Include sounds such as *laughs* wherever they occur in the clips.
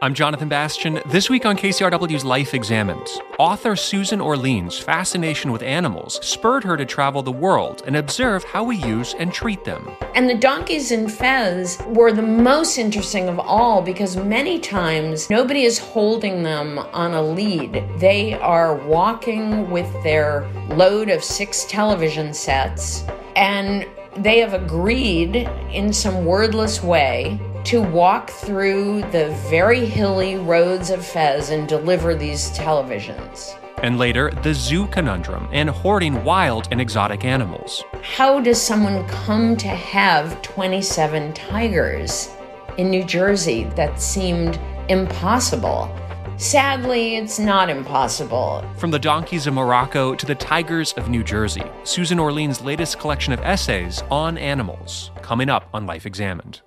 I'm Jonathan Bastian. This week on KCRW's Life Examined, author Susan Orlean's fascination with animals spurred her to travel the world and observe how we use and treat them. And the donkeys in Fez were the most interesting of all because many times nobody is holding them on a lead. They are walking with their load of six television sets and they have agreed in some wordless way to walk through the very hilly roads of Fez and deliver these televisions. And later, the zoo conundrum and hoarding wild and exotic animals. How does someone come to have 27 tigers in New Jersey? That seemed impossible. Sadly, it's not impossible. From the donkeys of Morocco to the tigers of New Jersey, Susan Orlean's latest collection of essays on animals, coming up on Life Examined.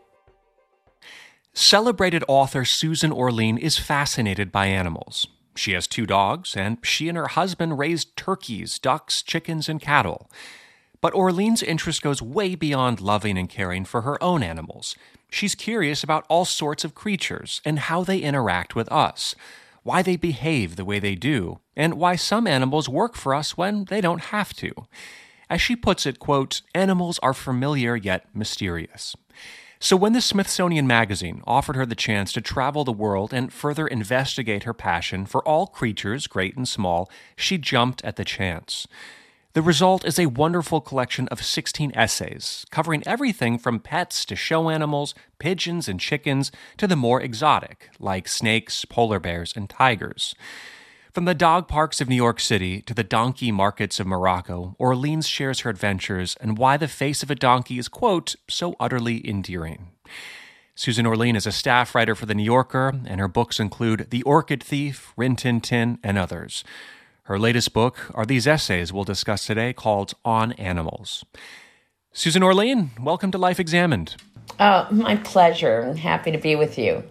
Celebrated author Susan Orlean is fascinated by animals. She has two dogs, and she and her husband raised turkeys, ducks, chickens, and cattle. But Orlean's interest goes way beyond loving and caring for her own animals. She's curious about all sorts of creatures and how they interact with us, why they behave the way they do, and why some animals work for us when they don't have to. As she puts it, quote, animals are familiar yet mysterious. So, when the Smithsonian Magazine offered her the chance to travel the world and further investigate her passion for all creatures, great and small, she jumped at the chance. The result is a wonderful collection of 16 essays, covering everything from pets to show animals, pigeons and chickens, to the more exotic, like snakes, polar bears, and tigers. From the dog parks of New York City to the donkey markets of Morocco, Orleans shares her adventures and why the face of a donkey is, quote, so utterly endearing. Susan Orlean is a staff writer for The New Yorker, and her books include The Orchid Thief, Rin Tin Tin, and others. Her latest book are these essays we'll discuss today called On Animals. Susan Orlean, welcome to Life Examined. Oh, my pleasure. I'm happy to be with you.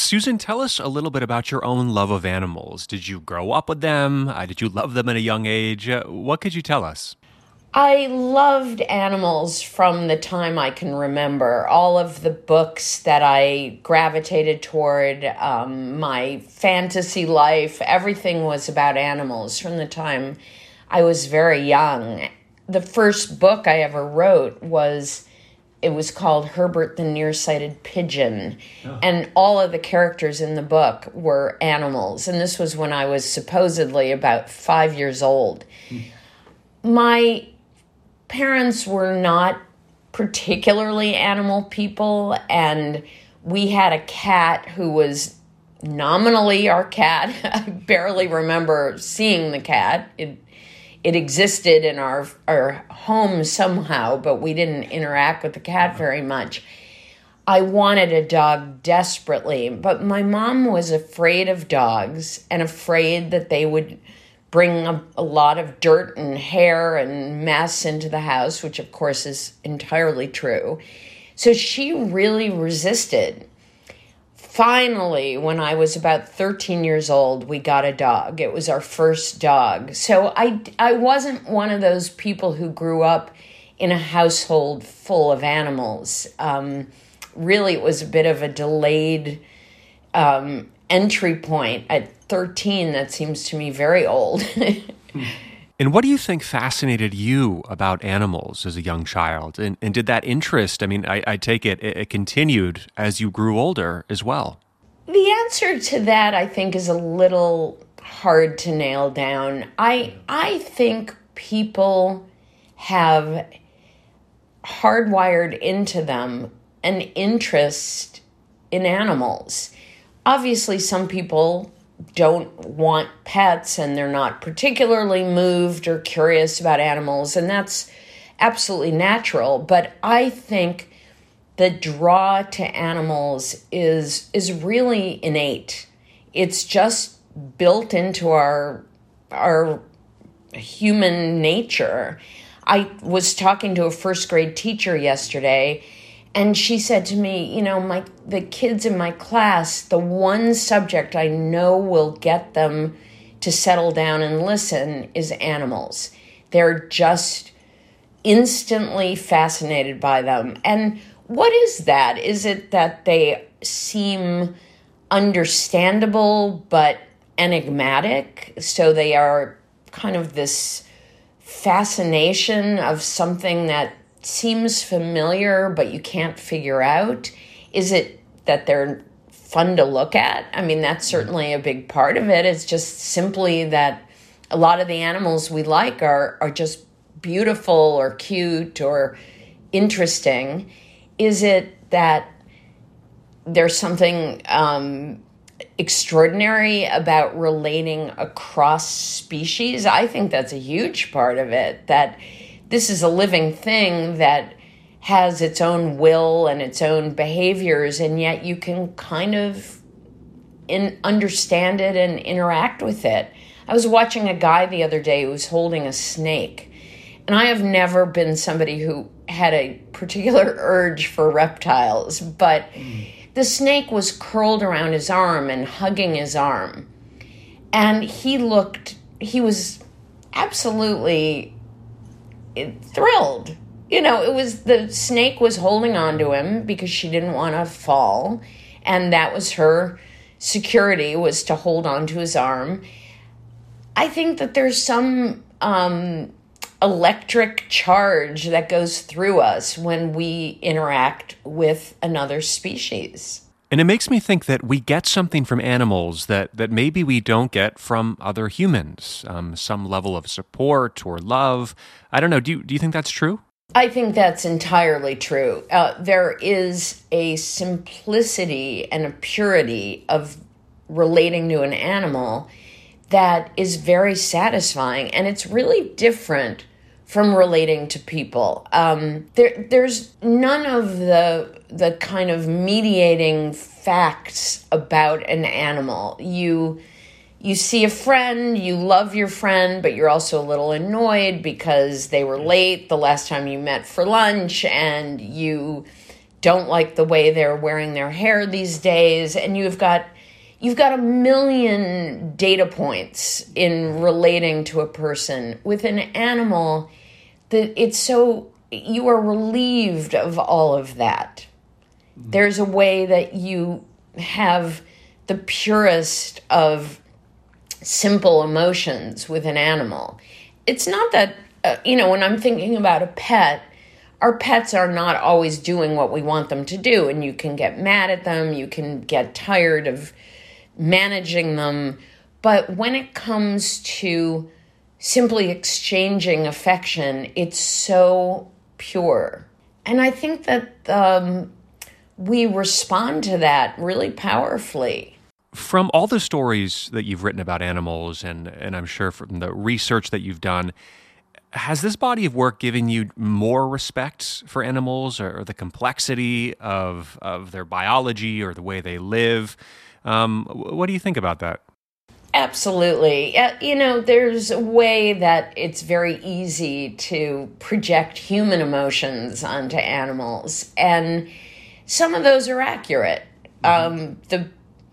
Susan, tell us a little bit about your own love of animals. Did you grow up with them? Uh, did you love them at a young age? Uh, what could you tell us? I loved animals from the time I can remember. All of the books that I gravitated toward, um, my fantasy life, everything was about animals from the time I was very young. The first book I ever wrote was it was called Herbert the Nearsighted Pigeon. Oh. And all of the characters in the book were animals. And this was when I was supposedly about five years old. Mm. My parents were not particularly animal people. And we had a cat who was nominally our cat. *laughs* I barely remember seeing the cat. It it existed in our our home somehow, but we didn't interact with the cat uh-huh. very much. I wanted a dog desperately, but my mom was afraid of dogs and afraid that they would bring a, a, lot of dirt and hair and mess into the house, which of course is entirely true. So she really resisted finally, when I was about 13 years old, we got a dog. It was our first dog. So I, I wasn't one of those people who grew up in a household full of animals. Um, really, it was a bit of a delayed um, entry point at 13. That seems to me very old. *laughs* And what do you think fascinated you about animals as a young child? And, and did that interest, I mean, I, I take it, it, it continued as you grew older as well? The answer to that, I think, is a little hard to nail down. I, I think people have hardwired into them an interest in animals. Obviously, some people don't want pets and they're not particularly moved or curious about animals, and that's absolutely natural. But I think the draw to animals is is really innate. It's just built into our our human nature. I was talking to a first grade teacher yesterday and she said to me, you know, my the kids in my class, the one subject I know will get them to settle down and listen is animals. They're just instantly fascinated by them. And what is that? Is it that they seem understandable but enigmatic. So they are kind of this fascination of something that seems familiar but you can't figure out. Is it that they're fun to look at? I mean, that's certainly a big part of it. It's just simply that a lot of the animals we like are are just beautiful or cute or interesting. Is it that there's something um, extraordinary about relating across species. I think that's a huge part of it. That this is a living thing that has its own will and its own behaviors, and yet you can kind of in, understand it and interact with it. I was watching a guy the other day who was holding a snake, and I have never been somebody who had a particular *laughs* urge for reptiles, but. The snake was curled around his arm and hugging his arm. And he looked, he was absolutely thrilled. You know, it was the snake was holding on to him because she didn't want to fall. And that was her security was to hold on to his arm. I think that there's some um, electric charge that goes through us when we interact with another species. And it makes me think that we get something from animals that, that maybe we don't get from other humans, um, some level of support or love. I don't know. Do you, do you think that's true? I think that's entirely true. Uh, there is a simplicity and a purity of relating to an animal that is very satisfying. And it's really different from relating to people. Um, there, there's none of the the kind of mediating facts about an animal. You you see a friend, you love your friend, but you're also a little annoyed because they were late the last time you met for lunch, and you don't like the way they're wearing their hair these days, and you've got you've got a million data points in relating to a person. With an animal, that it's so you are relieved of all of that. There's a way that you have the purest of simple emotions with an animal. It's not that, uh, you know, when I'm thinking about a pet, our pets are not always doing what we want them to do, and you can get mad at them, you can get tired of managing them. But when it comes to simply exchanging affection, it's so pure. And I think that um, we respond to that really powerfully. From all the stories that you've written about animals, and, and I'm sure from the research that you've done, has this body of work given you more respect for animals or, or the complexity of, of their biology or the way they live? Um, what do you think about that? Absolutely. Uh, you know, there's a way that it's very easy to project human emotions onto animals, and some of those are accurate. Um, the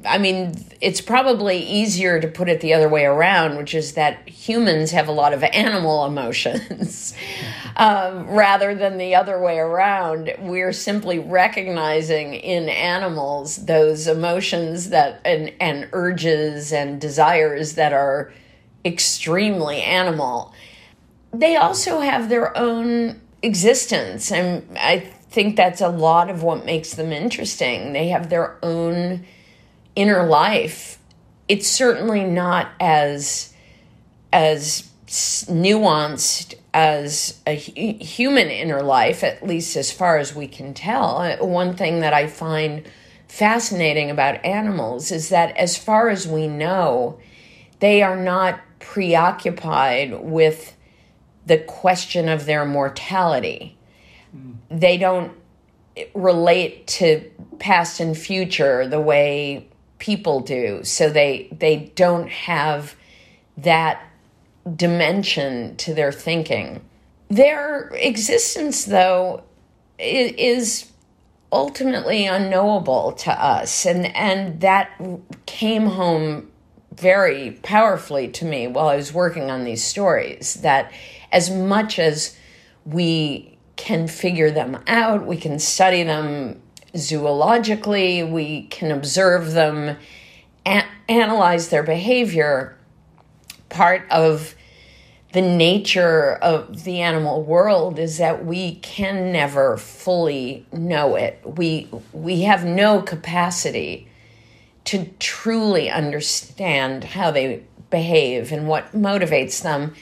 I mean, it's probably easier to put it the other way around, which is that humans have a lot of animal emotions *laughs* um, rather than the other way around. We're simply recognizing in animals those emotions that and, and urges and desires that are extremely animal. They also have their own existence, and I think that's a lot of what makes them interesting. They have their own inner life, it's certainly not as as nuanced as a human inner life, at least as far as we can tell. Uh, one thing that I find fascinating about animals is that, as far as we know, they are not preoccupied with the question of their mortality. They don't relate to past and future the way people do. So they they don't have that dimension to their thinking. Their existence, though, is ultimately unknowable to us, and and that came home very powerfully to me while I was working on these stories. That as much as we can figure them out, we can study them zoologically, we can observe them, a- analyze their behavior. Part of the nature of the animal world is that we can never fully know it. We we have no capacity to truly understand how they behave and what motivates them.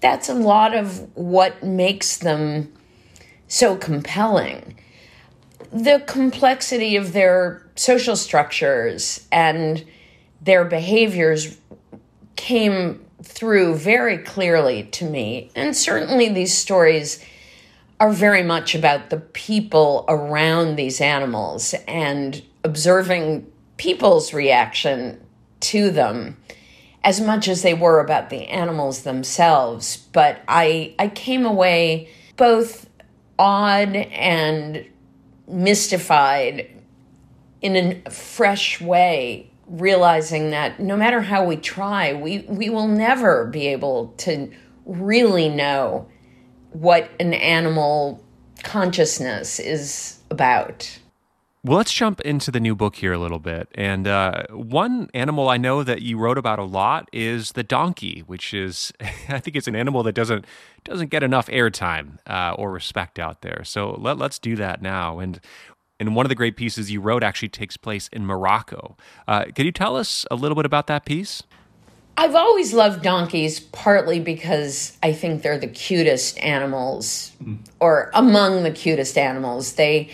That's a lot of what makes them so compelling. The complexity of their social structures and their behaviors came through very clearly to me. And certainly these stories are very much about the people around these animals and observing people's reaction to them as much as they were about the animals themselves. But I I came away both awed and mystified in a fresh way realizing that no matter how we try, we, we will never be able to really know what an animal consciousness is about. Well, let's jump into the new book here a little bit. And uh, one animal I know that you wrote about a lot is the donkey, which is, *laughs* I think, it's an animal that doesn't doesn't get enough airtime uh, or respect out there. So let, let's do that now. And and one of the great pieces you wrote actually takes place in Morocco. Uh, can you tell us a little bit about that piece? I've always loved donkeys, partly because I think they're the cutest animals, mm. or among the cutest animals. They,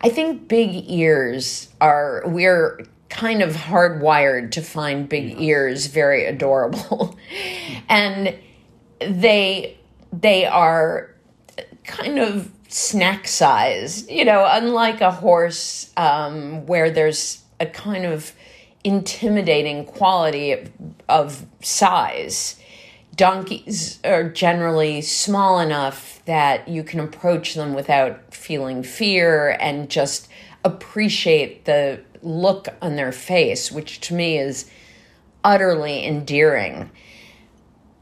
I think, big ears are we're kind of hardwired to find big yeah. ears very adorable, *laughs* and they they are kind of snack size, you know, unlike a horse um, where there's a kind of intimidating quality of, of size. Donkeys are generally small enough that you can approach them without feeling fear and just appreciate the look on their face, which to me is utterly endearing.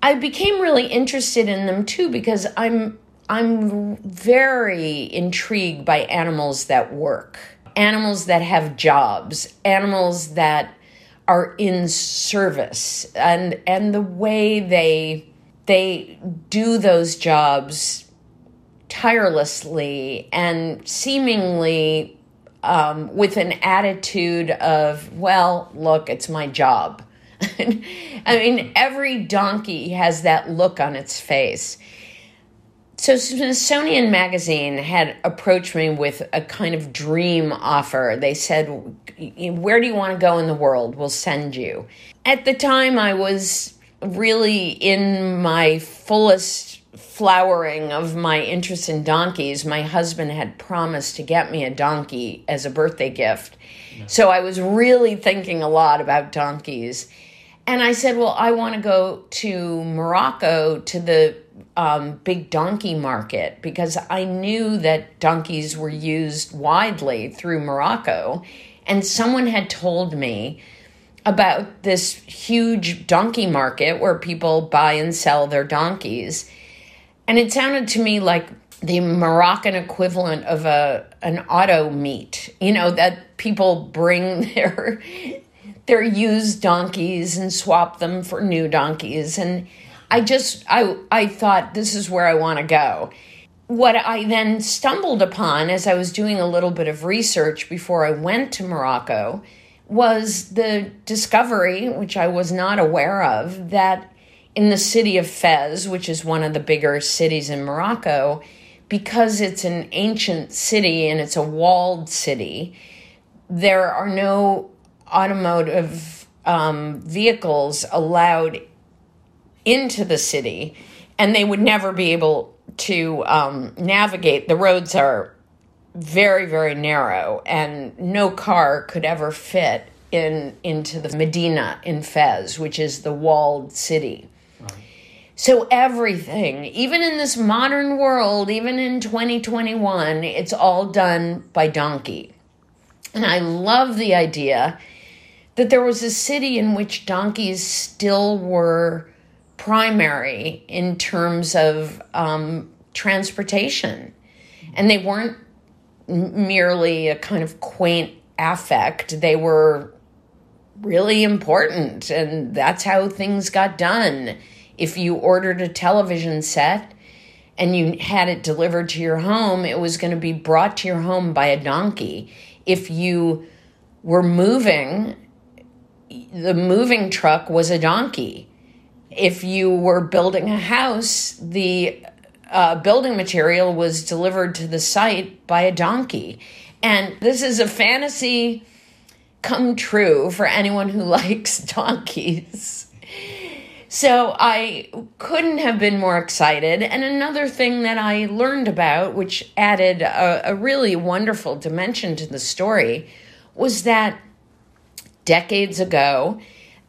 I became really interested in them too because I'm I'm very intrigued by animals that work, animals that have jobs, animals that are in service and and the way they they do those jobs tirelessly and seemingly um, with an attitude of well look it's my job. *laughs* I mean every donkey has that look on its face so Smithsonian Magazine had approached me with a kind of dream offer. They said, "Where do you want to go in the world? We'll send you." At the time, I was really in my fullest flowering of my interest in donkeys. My husband had promised to get me a donkey as a birthday gift. So I was really thinking a lot about donkeys. And I said, Well, I want to go to Morocco to the um, big donkey market because I knew that donkeys were used widely through Morocco. And someone had told me about this huge donkey market where people buy and sell their donkeys. And it sounded to me like the Moroccan equivalent of a an auto meet, you know, that people bring *laughs* their their used donkeys and swap them for new donkeys and I just I I thought this is where I want to go. What I then stumbled upon as I was doing a little bit of research before I went to Morocco was the discovery, which I was not aware of, that in the city of Fez, which is one of the bigger cities in Morocco, because it's an ancient city and it's a walled city, there are no automotive um, vehicles allowed into the city, and they would never be able to um, navigate. The roads are very, very narrow, and no car could ever fit in into the Medina in Fez, which is the walled city. So everything, even in this modern world, even in 2021, it's all done by donkey. And I love the idea that there was a city in which donkeys still were primary in terms of um, transportation. And they weren't merely a kind of quaint affect. They were really important, and that's how things got done. If you ordered a television set and you had it delivered to your home, it was going to be brought to your home by a donkey. If you were moving, the moving truck was a donkey. If you were building a house, the uh, building material was delivered to the site by a donkey. And this is a fantasy come true for anyone who *laughs* likes donkeys. So I couldn't have been more excited. And another thing that I learned about, which added a, a really wonderful dimension to the story, was that decades ago,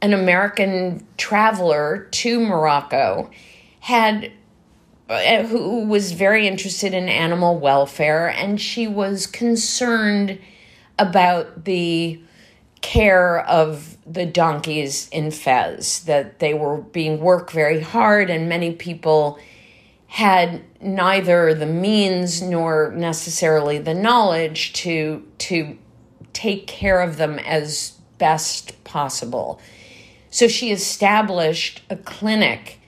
an American traveler to Morocco had uh, who was very interested in animal welfare and she was concerned about the care of the donkeys in Fez, that they were being worked very hard, and many people had neither the means nor necessarily the knowledge to to take care of them as best possible. So she established a clinic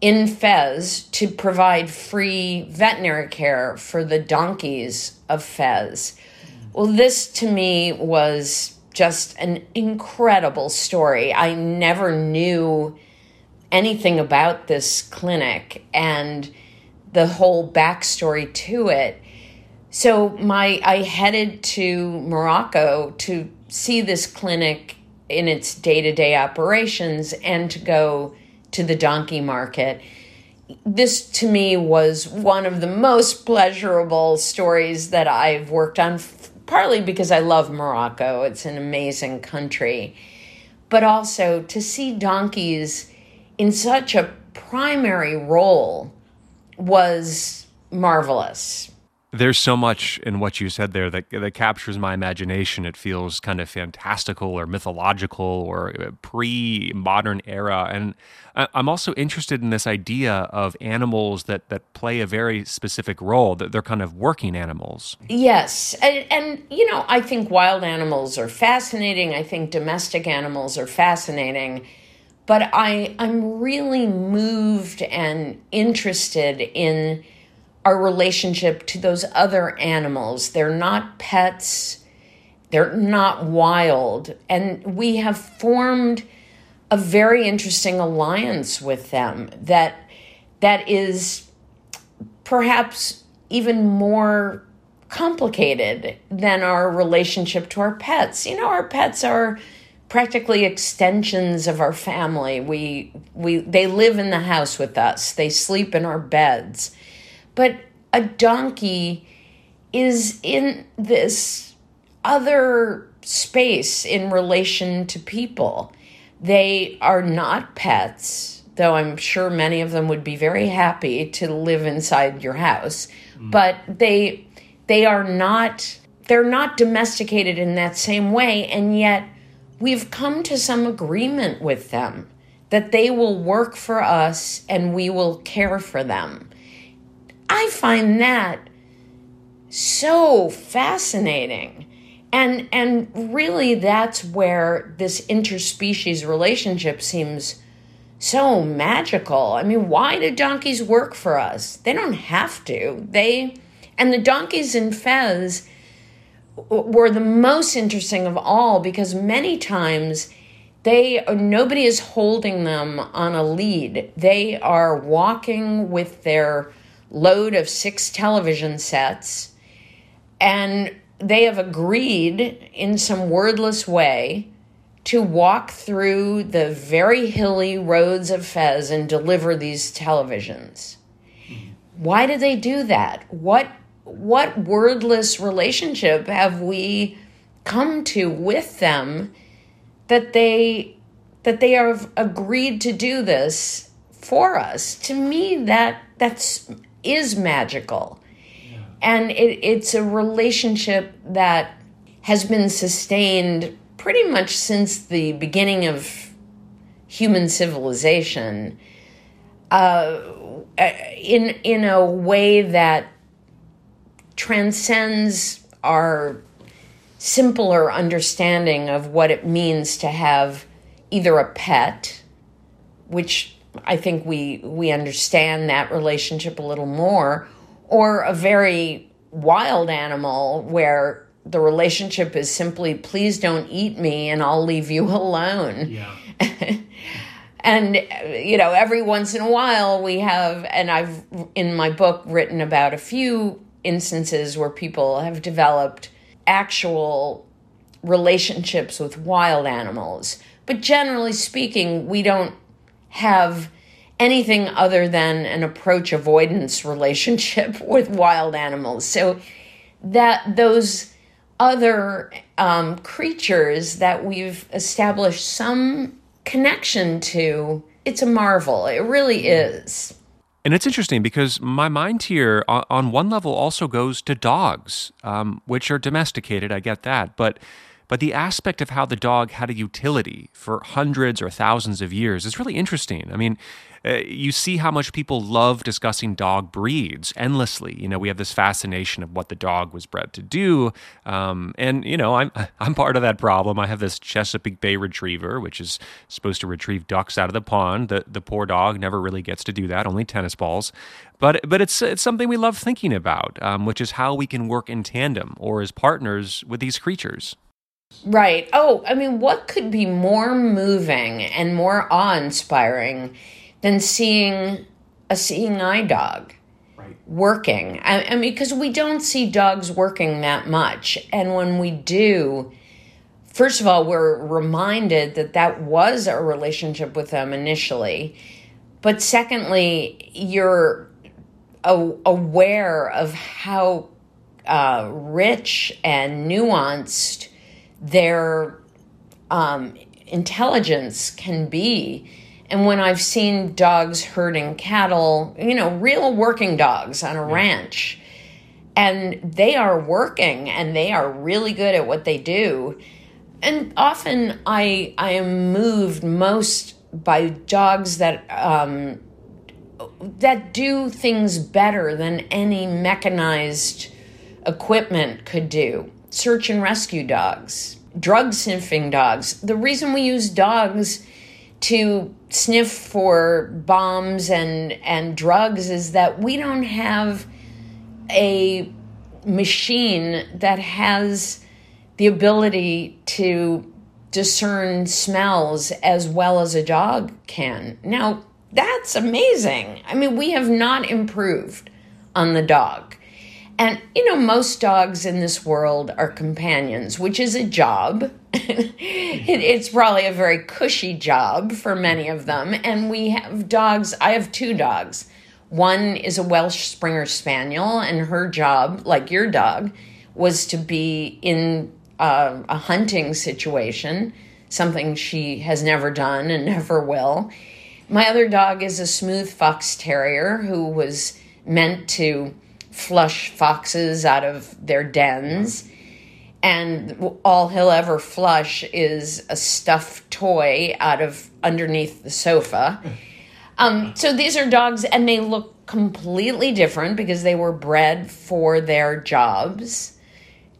in Fez to provide free veterinary care for the donkeys of Fez. Well, this to me was just an incredible story. I never knew anything about this clinic and the whole backstory to it. So my I headed to Morocco to see this clinic in its day-to-day operations and to go to the donkey market. This to me was one of the most pleasurable stories that I've worked on partly because I love Morocco, it's an amazing country, but also to see donkeys in such a primary role was marvelous there's so much in what you said there that that captures my imagination. It feels kind of fantastical or mythological or uh, pre-modern era, and I'm also interested in this idea of animals that that play a very specific role. That they're kind of working animals. Yes, and, and you know, I think wild animals are fascinating. I think domestic animals are fascinating, but I I'm really moved and interested in our relationship to those other animals. They're not pets, they're not wild. And we have formed a very interesting alliance with them that that is perhaps even more complicated than our relationship to our pets. You know, our pets are practically extensions of our family. We we they live in the house with us. They sleep in our beds. But a donkey is in this other space in relation to people. They are not pets, though I'm sure many of them would be very happy to live inside your house, mm. but they they are not they're not domesticated in that same way and yet we've come to some agreement with them that they will work for us and we will care for them. I find that so fascinating. And and really that's where this interspecies relationship seems so magical. I mean, why do donkeys work for us? They don't have to. They and the donkeys in Fez were the most interesting of all because many times they nobody is holding them on a lead. They are walking with their load of six television sets, and they have agreed in some wordless way to walk through the very hilly roads of Fez and deliver these televisions. Why do they do that? What what wordless relationship have we come to with them that they that they have agreed to do this for us? To me that that's is magical. And it, it's a relationship that has been sustained pretty much since the beginning of human civilization uh, in, in a way that transcends our simpler understanding of what it means to have either a pet, which I think we we understand that relationship a little more, or a very wild animal where the relationship is simply please don't eat me and I'll leave you *laughs* alone. Yeah. *laughs* and you know every once in a while we have and I've in my book written about a few instances where people have developed actual relationships with wild animals. But generally speaking, we don't have anything other than an approach avoidance relationship *laughs* with wild animals. So that those other um, creatures that we've established some connection to, it's a marvel. It really is. And it's interesting because my mind here, on one level, also goes to dogs, um, which are domesticated. I get that, but but the aspect of how the dog had a utility for hundreds or thousands of years is really interesting. I mean, uh, you see how much people love discussing dog breeds endlessly. You know, we have this fascination of what the dog was bred to do, um, and you know, I'm *laughs* I'm part of that problem. I have this Chesapeake Bay Retriever, which is supposed to retrieve ducks out of the pond. The the poor dog never really gets to do that. Only tennis balls, but but it's it's something we love thinking about, um, which is how we can work in tandem or as partners with these creatures. Right. Oh, I mean, what could be more moving and more awe inspiring than seeing a seeing eye dog right. working. I, I mean, because we don't see dogs working that much. And when we do, first of all, we're reminded that that was a relationship with them initially. But secondly, you're aware of how uh, rich and nuanced their um, intelligence can be and when I've seen dogs herding cattle, you know, real working dogs on a yeah. ranch, and they are working and they are really good at what they do. And often I I am moved most by dogs that um, that do things better than any mechanized equipment could do. Search and rescue dogs, drug sniffing dogs. The reason we use dogs to sniff for bombs and and drugs is that we don't have a machine that has the ability to discern smells as well as a dog can. Now, that's amazing. I mean, we have not improved on the dog. And, you know, most dogs in this world are companions, which is a job. *laughs* it, it's probably a very cushy job for many of them. And we have dogs, I have two dogs. One is a Welsh Springer Spaniel, and her job, like your dog, was to be in uh, a hunting situation, something she has never done and *laughs* never will. My other dog is a smooth fox terrier who was meant to flush foxes out of their dens. And all he'll ever flush is a stuffed toy out of underneath the sofa. Um, so these are dogs, and they look completely different because they were bred for their jobs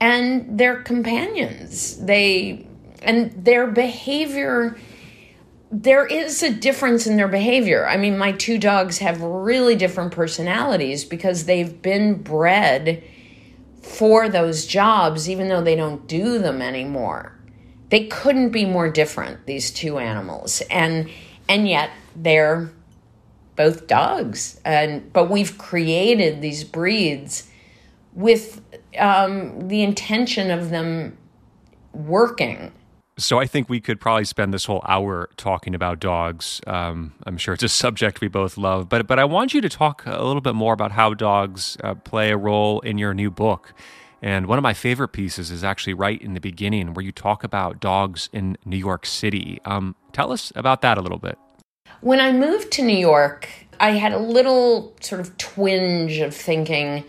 and their companions. They and their behavior there is a difference in their behavior. I mean, my two dogs have really different personalities because they've been bred for those jobs, even though they don't do them anymore. They couldn't be more different, these two animals. And and yet they're both dogs. And but we've created these breeds with um, the intention of them working so I think we could probably spend this whole hour talking about dogs. Um, I'm sure it's a subject we both love, but but I want you to talk a little bit more about how dogs uh, play a role in your new book. And one of my favorite pieces is actually right in the beginning, where you talk about dogs in New York City. Um, tell us about that a little bit. When I moved to New York, I had a little sort of twinge of thinking,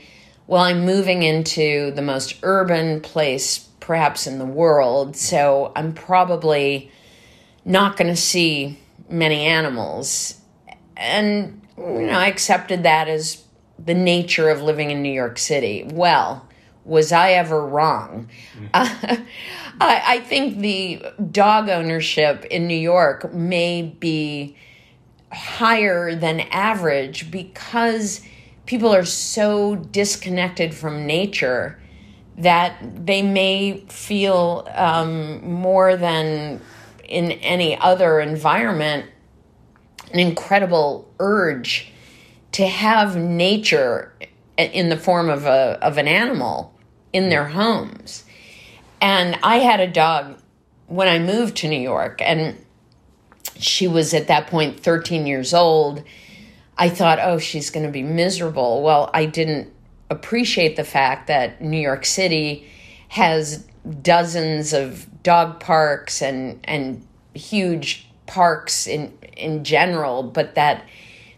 well, I'm moving into the most urban place perhaps in the world. So I'm probably not going to see many animals. And, you know, I accepted that as the nature of living in New York City. Well, was I ever wrong? Mm. Uh, *laughs* I, I think the dog ownership in New York may be higher than average because people are so disconnected from nature that they may feel um, more than in any other environment an incredible urge to have nature in the form of a of an animal in their homes. And I had a dog when I moved to New York and she was at that point 13 years old. I thought, "Oh, she's going to be miserable." Well, I didn't appreciate the fact that New York City has dozens of dog parks and and huge parks in in general, but that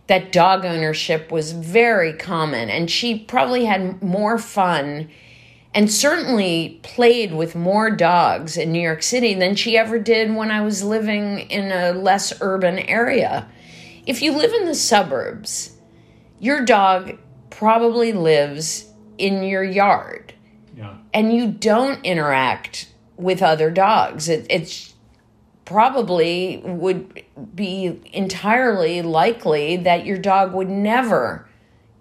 that dog ownership was very common and she probably had more fun and certainly played with more dogs in New York City than she ever did when I was living in a less urban area. If you live in the suburbs, your dog probably lives in your yard. Yeah. And you don't interact with other dogs. It, it's probably would be entirely likely that your dog would never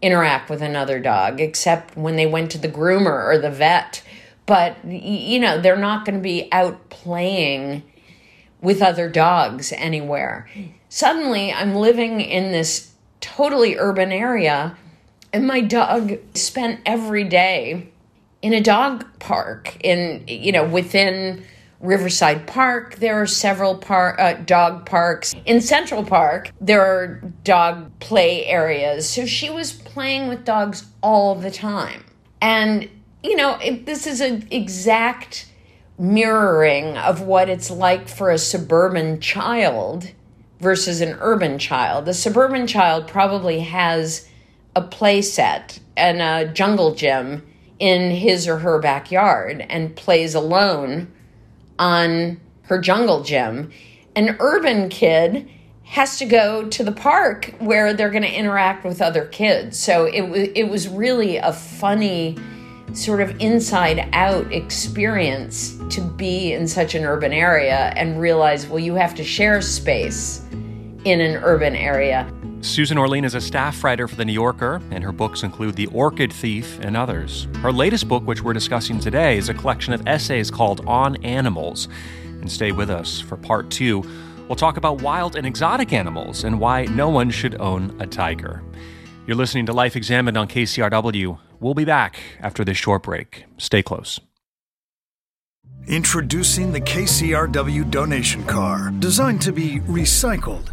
interact with another dog except when they went to the groomer or the vet. But, you know, they're not going to be out playing with other dogs anywhere. Suddenly, I'm living in this totally urban area, and my dog spent every day in a dog park in, you know, within Riverside Park, there are several par- uh, dog parks. In Central Park, there are dog play areas. So she was playing with dogs all the time. And, you know, it, this is an exact mirroring of what it's like for a suburban child versus an urban child. The suburban child probably has a play set and a jungle gym in his or her backyard and plays alone on her jungle gym. An urban kid has to go to the park where they're going to interact with other kids. So it was it was really a funny sort of inside out experience to be in such an urban area and realize well you have to share space in an urban area. Susan Orlean is a staff writer for The New Yorker, and her books include The Orchid Thief and others. Her latest book, which we're discussing today, is a collection of essays called On Animals. And stay with us for part two. We'll talk about wild and exotic animals and why no one should own a tiger. You're listening to Life Examined on KCRW. We'll be back after this short break. Stay close. Introducing the KCRW donation car, designed to be recycled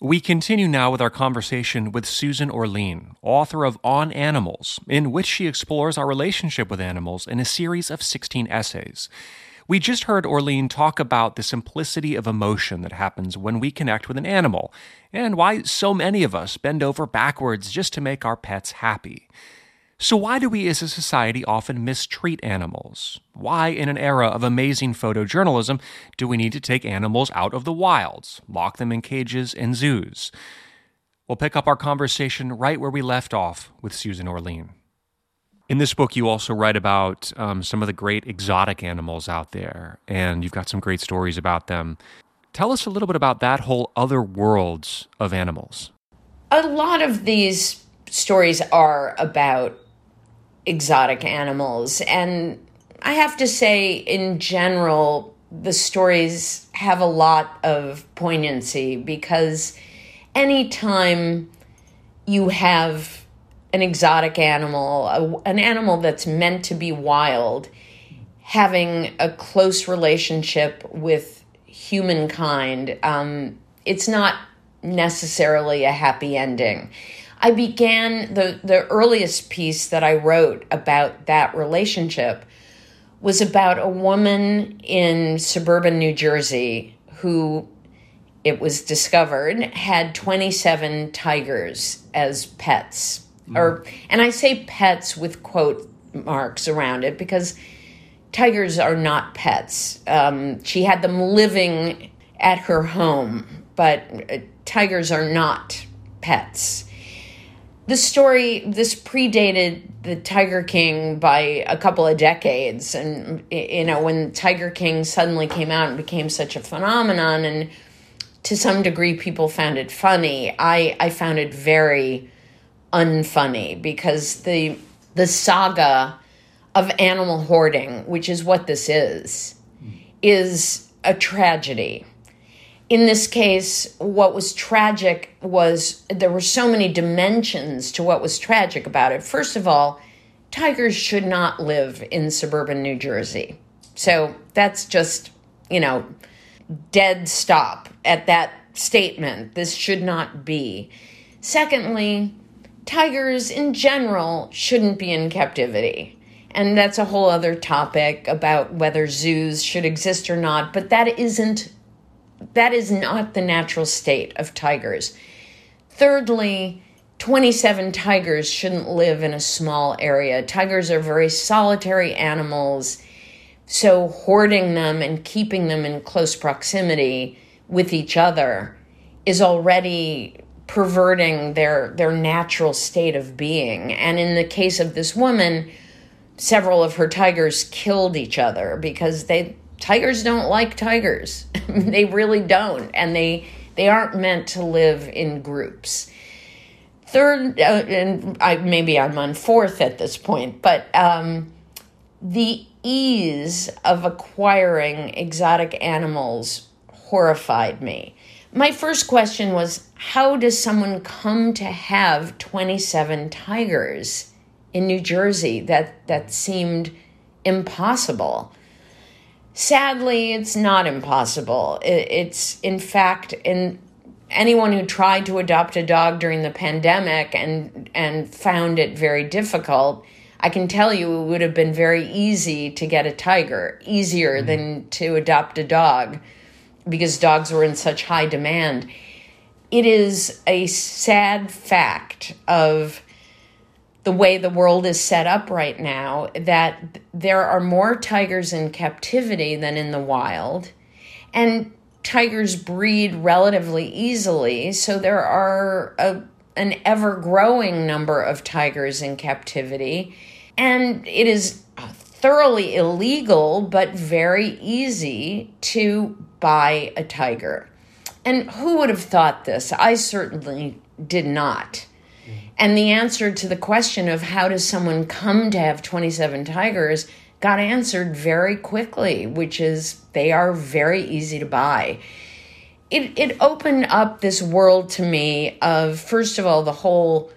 We continue now with our conversation with Susan Orlean, author of On Animals, in which she explores our relationship with animals in a series of 16 essays. We just heard Orlean talk about the simplicity of emotion that happens when we connect with an animal, and why so many of us bend over backwards just to make our pets happy. So, why do we as a society often mistreat animals? Why, in an era of amazing photojournalism, do we need to take animals out of the wilds, lock them in cages and zoos? We'll pick up our conversation right where we left off with Susan Orlean. In this book, you also write about um, some of the great exotic animals out there, and you've got some great stories about them. Tell us a little bit about that whole other worlds of animals. A lot of these stories are about exotic animals. And I have to say, in general, the stories have a lot of poignancy because anytime you have an exotic animal, a, an animal that's meant to be wild, having a close relationship with humankind, um, it's not necessarily a happy ending. I began the the earliest piece that I wrote about that relationship was about a woman in suburban New Jersey who it was discovered had 27 tigers as pets. Mm. or and i say pets with quote marks around it because tigers are not pets. Um, she had them living at her home but uh, tigers are not pets the story this predated the tiger king by a couple of decades and you know when tiger king suddenly came out and became such a phenomenon and to some degree people found it funny. I, I found it very unfunny because the the saga of animal hoarding, which is what this is, is a tragedy. In this case, what was tragic was there were so many dimensions to what was tragic about it. First of all, tigers should not live in suburban New Jersey. So that's just, you know, dead stop at that statement. This should not be. Secondly, tigers in general shouldn't be in captivity. And that's a whole other topic about whether zoos should exist or not, but that isn't that is not the natural state of tigers. Thirdly, 27 tigers shouldn't live in a small area. Tigers are very solitary animals so, hoarding them and keeping them in close proximity with each other is already perverting their their natural state of being. And in the case of this woman, several of her tigers killed each other because they tigers don't like tigers. *laughs* they really don't, and they they aren't meant to live in groups. Third, uh, and I maybe I'm on fourth at this point, but um, the ease of acquiring exotic animals horrified me. My first question was how does someone come to have 27 tigers in New Jersey? That that seemed impossible. Sadly, it's not impossible. It's in fact in anyone who tried to adopt a dog during the pandemic and and found it very difficult I can tell you it would have been very easy to get a tiger, easier mm-hmm. than to adopt a dog because dogs were in such high demand. It is a sad fact of the way the world is set up right now that there are more tigers in captivity than in the wild. And tigers breed relatively easily, so there are a, an ever growing number of tigers in captivity and it is thoroughly illegal, but very easy to buy a tiger. And who would have thought this? I certainly did not. And the answer to the question of how does someone come to have 27 tigers got answered very quickly, which is they are very easy to buy. It, it opened up this world to me of, first of all, the whole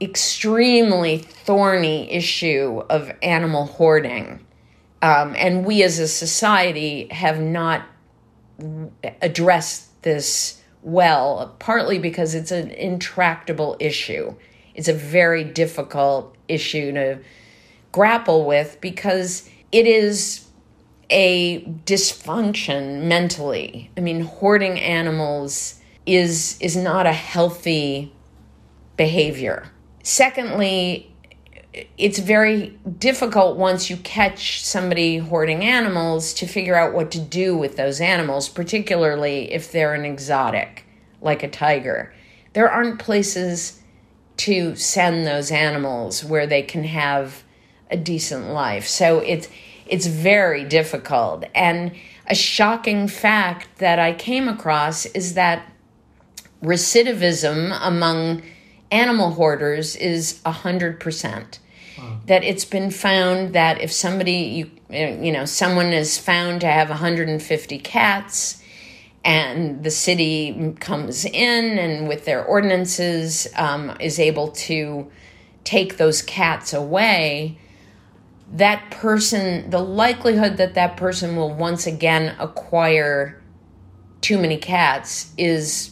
extremely thorny issue of animal hoarding. Um, and we as a society have not addressed this well, partly because it's an intractable issue. It's a very difficult issue to grapple with because it is a dysfunction mentally. I mean, hoarding animals is is not a healthy behavior. Secondly, it's very difficult once you catch somebody hoarding animals to figure out what to do with those animals, particularly if they're an exotic, like a tiger. There aren't places to send those animals where they can have a decent life. So it's it's very difficult. And a shocking fact that I came across is that recidivism among animal hoarders is 100%. That it's been found that if somebody, you, you know, someone is found to have 150 cats, and the city comes in and with their ordinances um, is able to take those cats away that person the likelihood that that person will once again acquire too many cats is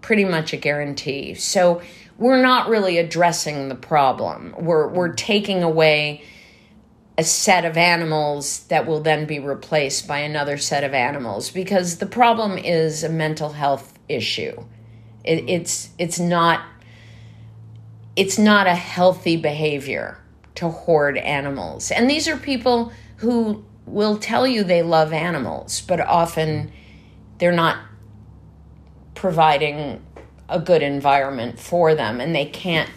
pretty much a guarantee. So we're not really addressing the problem. We're we're mm. taking away a set of animals that will then be replaced by another set of animals because the problem is a mental health issue. It, mm. it's it's not it's not a healthy behavior to hoard animals. And these are people who will tell you they love animals, but often they're not providing a good environment for them and they can't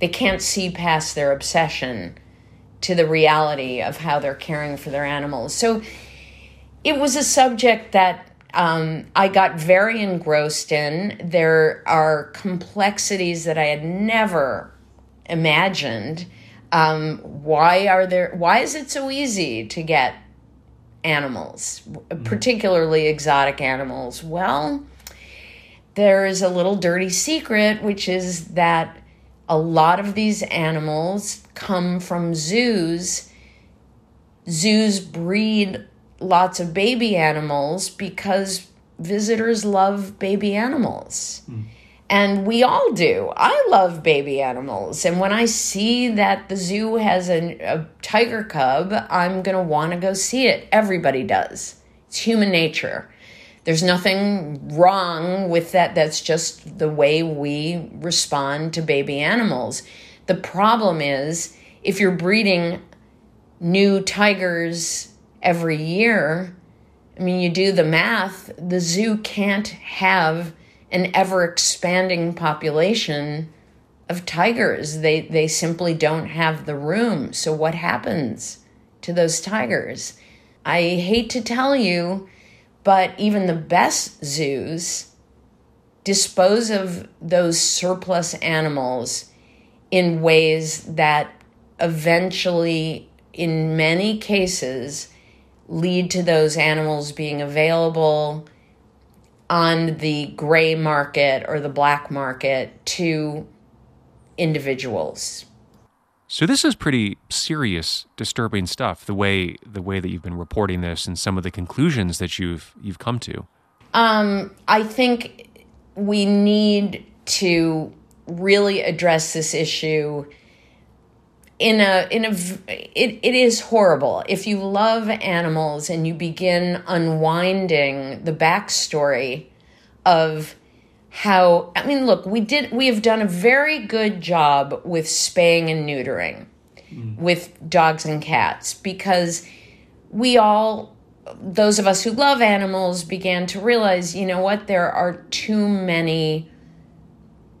they can't see past their obsession to the reality of how they're caring for their animals. So it was a subject that um, I got very engrossed in. There are complexities that I had never imagined. Um, why are there? Why is it so easy to get animals, particularly exotic animals? Well, there is a little dirty secret, which is that a lot of these animals come from zoos. Zoos breed lots of baby animals because visitors love baby animals. Mm. And we all do. I love baby animals. And when I see that the zoo has a, a tiger cub, I'm going to want to go see it. Everybody does. It's human nature. There's nothing wrong with that. That's just the way we respond to baby animals. The problem is if you're breeding new tigers every year, I mean, you do the math, the zoo can't have an ever expanding population of tigers. They, they simply don't have the room. So, what happens to those tigers? I hate to tell you, but even the best zoos dispose of those surplus animals in ways that eventually, in many cases, lead to those animals being available on the gray market or the black market to individuals. So this is pretty serious, disturbing stuff. The way the way that you've been reporting this and some of the conclusions that you've you've come to. Um, I think we need to really address this issue in a in a it, it is horrible if you love animals and you begin unwinding the backstory of how I mean, look, we did we have done a very good job with spaying and neutering mm. with dogs and cats because we all those of us who love animals began to realize, you know what, there are too many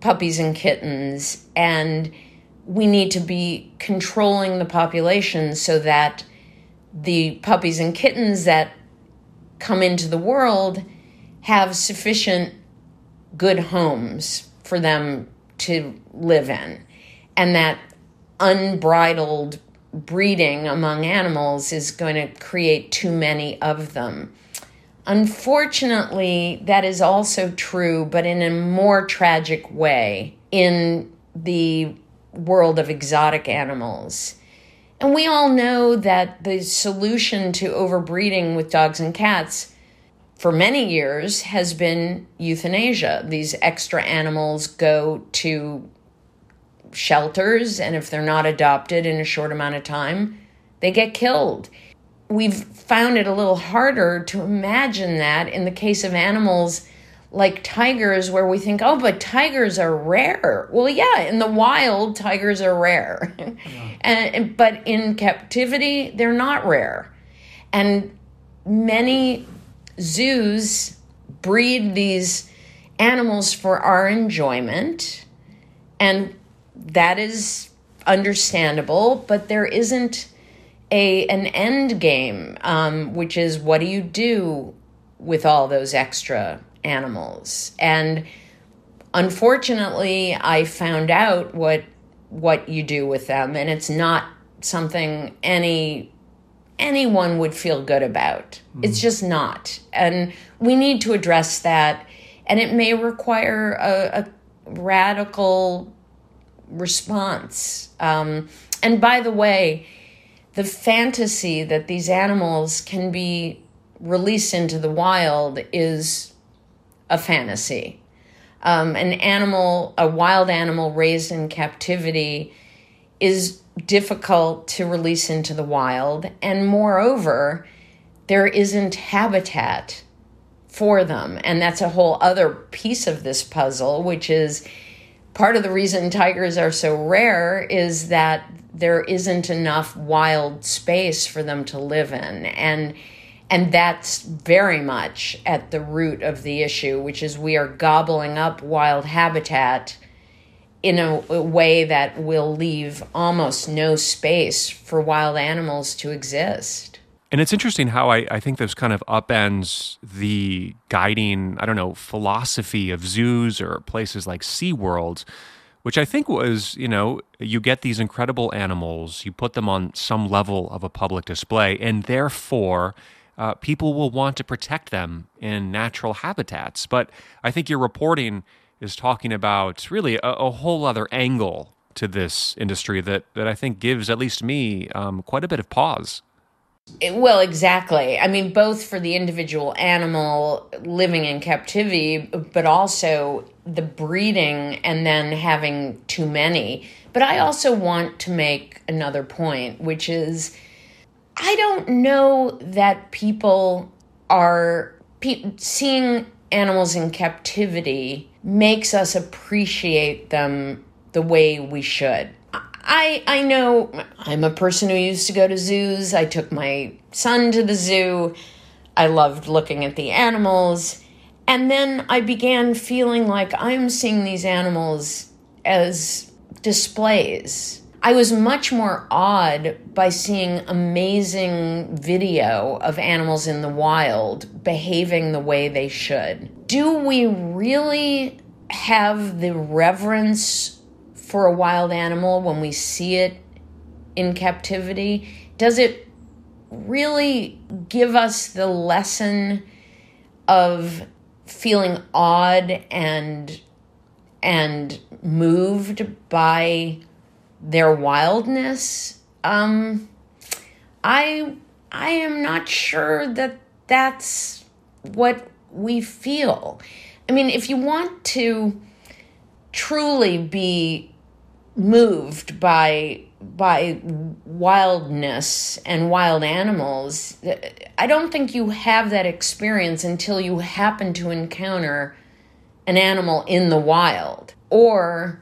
puppies and kittens and we need to be controlling the population so that the puppies and kittens that come into the world have sufficient good homes for them to live in, and that unbridled breeding among animals is going to create too many of them. Unfortunately, that is also true, but in a more tragic way in the world of exotic animals. And we all know that the solution to overbreeding with dogs and cats for many years has been euthanasia. These extra animals go to shelters, and if they're not adopted in a short amount of time, they get killed. We've found it a little harder to imagine that in the case of animals like tigers, where we think, oh, but tigers are rare. Well, yeah, in the wild, tigers are rare. *laughs* Yeah. and, but in captivity, they're not rare. And many zoos breed these animals for our enjoyment, and that is understandable, but there isn't a an end game, um, which is what do you do with all those extra animals? And unfortunately, I found out what what you do with them, and it's not something any anyone would feel good about. Mm. It's just not. And we need to address that. And it may require a, a radical response. Um, and by the way, the fantasy that these animals can be released into the wild is a fantasy. Um, an animal, a wild animal raised in captivity, is difficult to release into the wild. And moreover, there isn't habitat for them. And that's a whole other piece of this puzzle, which is part of the reason tigers are so rare is that there isn't enough wild space for them to live in. And and that's very much at the root of the issue, which is we are gobbling up wild habitat in a, a, way that will leave almost no space for wild animals to exist. And it's interesting how I, I think this kind of upends the guiding, I don't know, philosophy of zoos or places like SeaWorld, which I think was, you know, you get these incredible animals, you put them on some level of a public display, and therefore uh, people will want to protect them in natural habitats. But I think your reporting is talking about really a, a whole other angle to this industry that, that I think gives at least me um, quite a bit of pause. Well, exactly. I mean, both for the individual animal living in captivity, but also the breeding and then having too many. But I also want to make another point, which is I don't know that people are pe- seeing animals in captivity makes us appreciate them the way we should. I I know I'm a person who used to go to zoos. I took my son to the zoo. I loved looking at the animals. And then I began feeling like I'm seeing these animals as displays. I was much more awed by seeing amazing video of animals in the wild behaving the way they should. Do we really have the reverence for a wild animal when we see it in captivity? Does it really give us the lesson of feeling awed and and moved by their wildness? Um, I I am not sure that that's what we feel. I mean, if you want to truly be moved by by wildness and wild animals i don't think you have that experience until you happen to encounter an animal in the wild or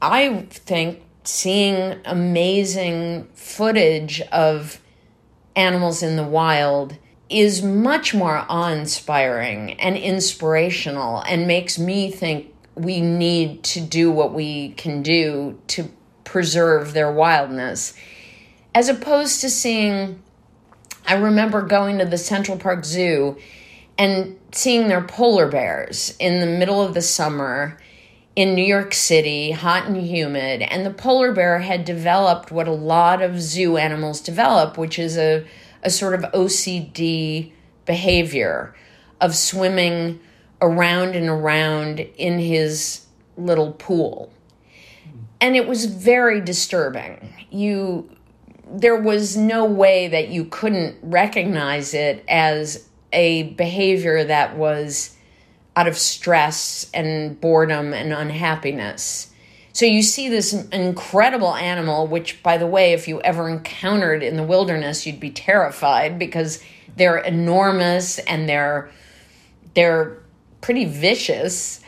i think seeing amazing footage of animals in the wild is much more awe-inspiring and inspirational and makes me think we need to do what we can do to preserve their wildness. As opposed to seeing, I remember going to the Central Park Zoo and seeing their polar bears in the middle of the summer in New York City, hot and humid. And the polar bear had developed what a lot of zoo animals develop, which is a, a sort of OCD behavior of swimming around and around in his little pool. And it was very disturbing. You there was no way that you couldn't recognize it as a behavior that was out of stress and boredom and unhappiness. So you see this incredible animal, which, by the way, if you ever encountered in the wilderness, you'd be terrified because they're enormous and they're they're pretty vicious.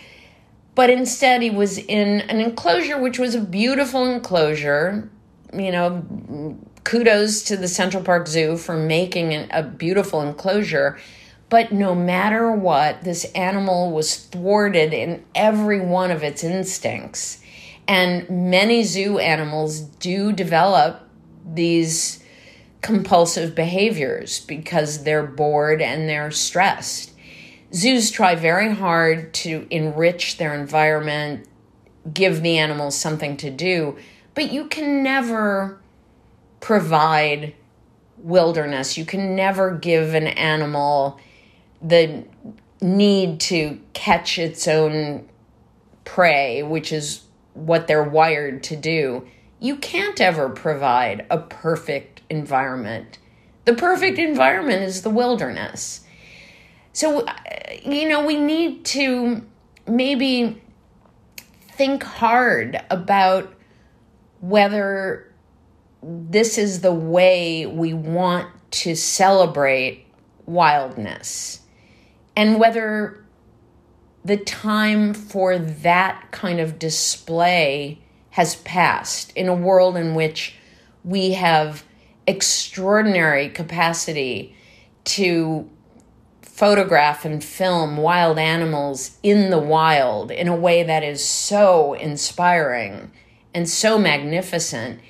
But instead, he was in an enclosure, which was a beautiful enclosure. You know, kudos to the Central Park Zoo for making a beautiful enclosure. But no matter what, this animal was thwarted in every one of its instincts. And many zoo animals do develop these compulsive behaviors because they're bored and they're stressed zoos try very hard to enrich their environment, give the animals something to do, but you can never provide wilderness. You can never give an animal the need to catch its own prey, which is what they're wired to do. You can't ever provide a perfect environment. The perfect environment is the wilderness. So, uh, you know, we need to maybe think hard about whether this is the way we want to celebrate wildness and whether the time for that kind of display has passed in a world in which we have extraordinary capacity to photograph and film wild animals in the wild in a way that is so inspiring and so magnificent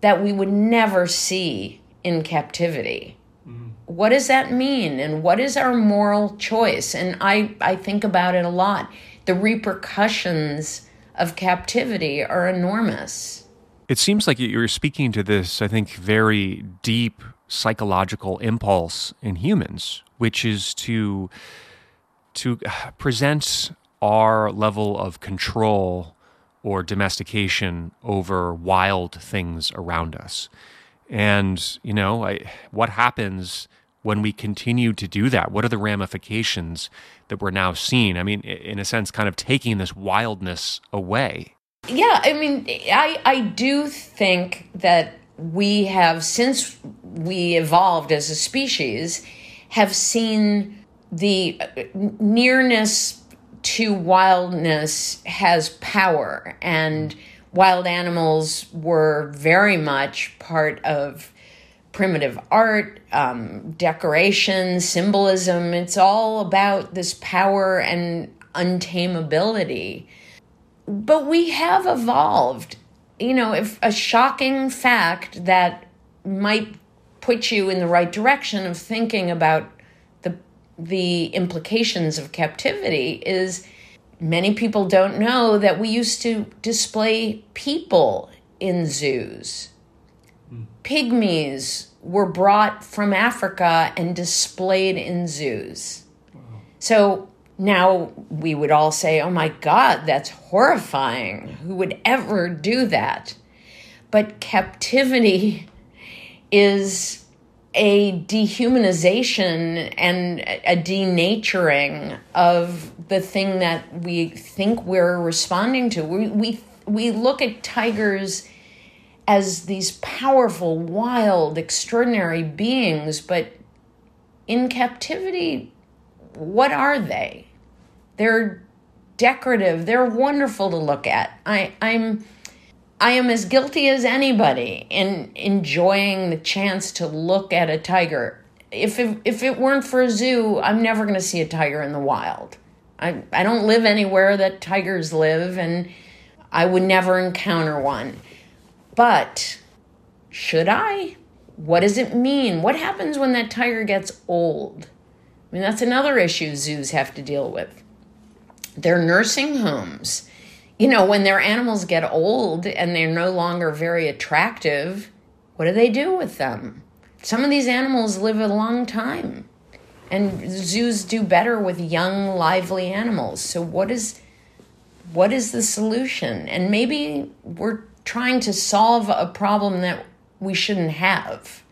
that we would never see in captivity. What does that mean? And what is our moral choice? And I, I think about it a lot. The repercussions of captivity are enormous. It seems like you're speaking to this, I think, very deep psychological impulse in humans, which is to to present our level of control or domestication over wild things around us. And, you know, I, what happens when we continue to do that? What are the ramifications that we're now seeing? I mean, in a sense, kind of taking this wildness away. Yeah, I mean, I, I do think that we have, since we evolved as a species, have seen the uh, nearness to wildness has power and wild animals were very much part of primitive art, um, decoration, symbolism. It's all about this power and untamability. But we have evolved. You know, if a shocking fact that might put you in the right direction of thinking about the the implications of captivity is many people don't know that we used to display people in zoos. Pygmies were brought from Africa and displayed in zoos. So now we would all say, oh my God, that's horrifying. Who would ever do that? But captivity is a dehumanization and a denaturing of the thing that we think we're responding to. We, we, we look at tigers as these powerful, wild, extraordinary beings, but in captivity, what are they? They're decorative, they're wonderful to look at. I, I'm I am as guilty as anybody in enjoying the chance to look at a tiger. If it, if it weren't for a zoo, I'm never going to see a tiger in the wild. I, I don't live anywhere that tigers live, and I would never encounter one. But should I? What does it mean? What happens when that tiger gets old? I mean, that's another issue zoos have to deal with. They're nursing homes you know, when their animals get old and they're no longer very attractive, what do they do with them? Some of these animals live a long time. And zoos do better with young, lively animals. So what is what is the solution? And maybe we're trying to solve a problem that we shouldn't have.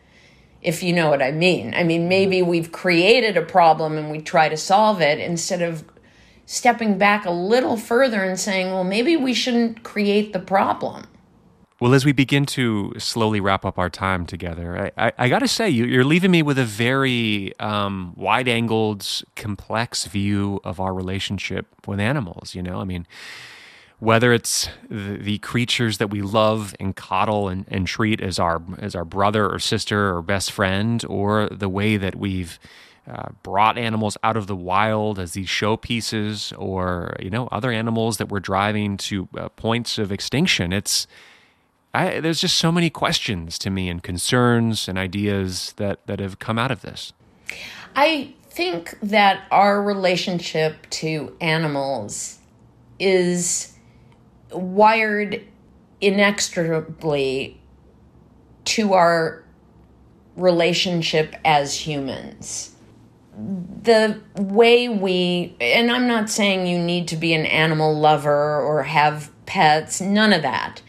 If you know what I mean. I mean, maybe we've created a problem and we try to solve it instead of stepping back a little further and saying, well, maybe we shouldn't create the problem. Well, as we begin to slowly wrap up our time together, I, I, I got to say, you, are leaving me with a very um, wide angled, complex view of our relationship with animals. You know, I mean, whether it's the, the, creatures that we love and coddle and, and treat as our as our brother or sister or best friend, or the way that we've uh, brought animals out of the wild as these showpieces or you know other animals that we're driving to uh, points of extinction it's I, there's just so many questions to me and concerns and ideas that that have come out of this. I think that our relationship to animals is wired inextricably to our relationship as humans the way we, and I'm not saying you need to be an animal lover or have pets, none of that.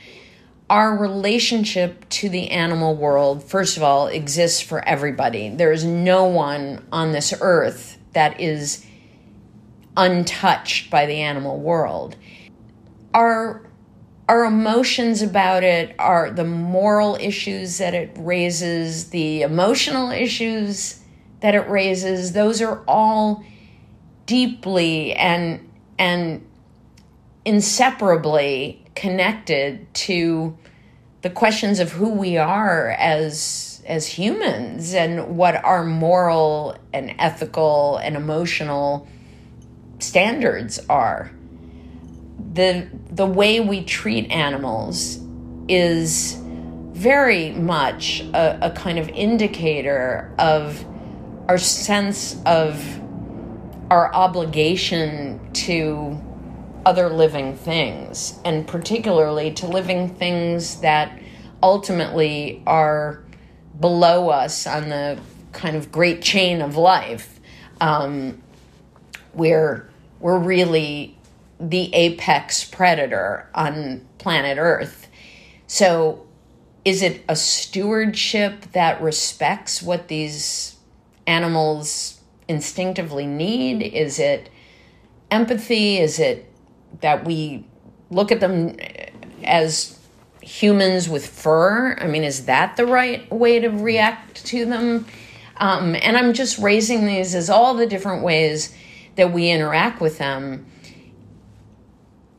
Our relationship to the animal world, first of all, exists for everybody. There is no one on this earth that is untouched by the animal world. Our our emotions about it are the moral issues that it raises, the emotional issues that it raises, those are all deeply and and inseparably connected to the questions of who we are as as humans and what our moral and ethical and emotional standards are the the way we treat animals is very much a, a kind of indicator of our sense of our obligation to other living things, and particularly to living things that ultimately are below us on the kind of great chain of life. Um, we're, we're really the apex predator on planet Earth. So, is it a stewardship that respects what these animals instinctively need? Is it empathy? Is it that we look at them as humans with fur? I mean, is that the right way to react to them? Um, and I'm just raising these as all the different ways that we interact with them.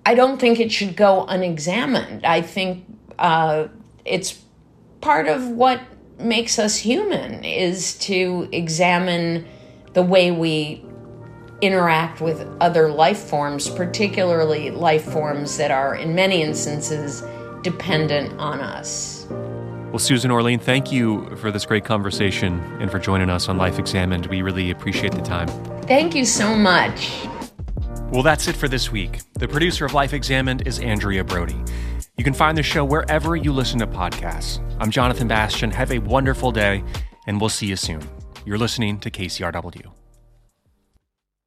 I don't think it should go unexamined. I think uh, it's part of what makes us human is to examine the way we interact with other life forms, particularly life forms that are, in many instances, dependent on us. Well, Susan Orlean, thank you for this great conversation and for joining us on Life Examined. We really appreciate the time. Thank you so much. Well, that's it for this week. The producer of Life Examined is Andrea Brody. You can find the show wherever you listen to podcasts. I'm Jonathan Bastian. Have a wonderful day, and we'll see you soon. You're listening to KCRW.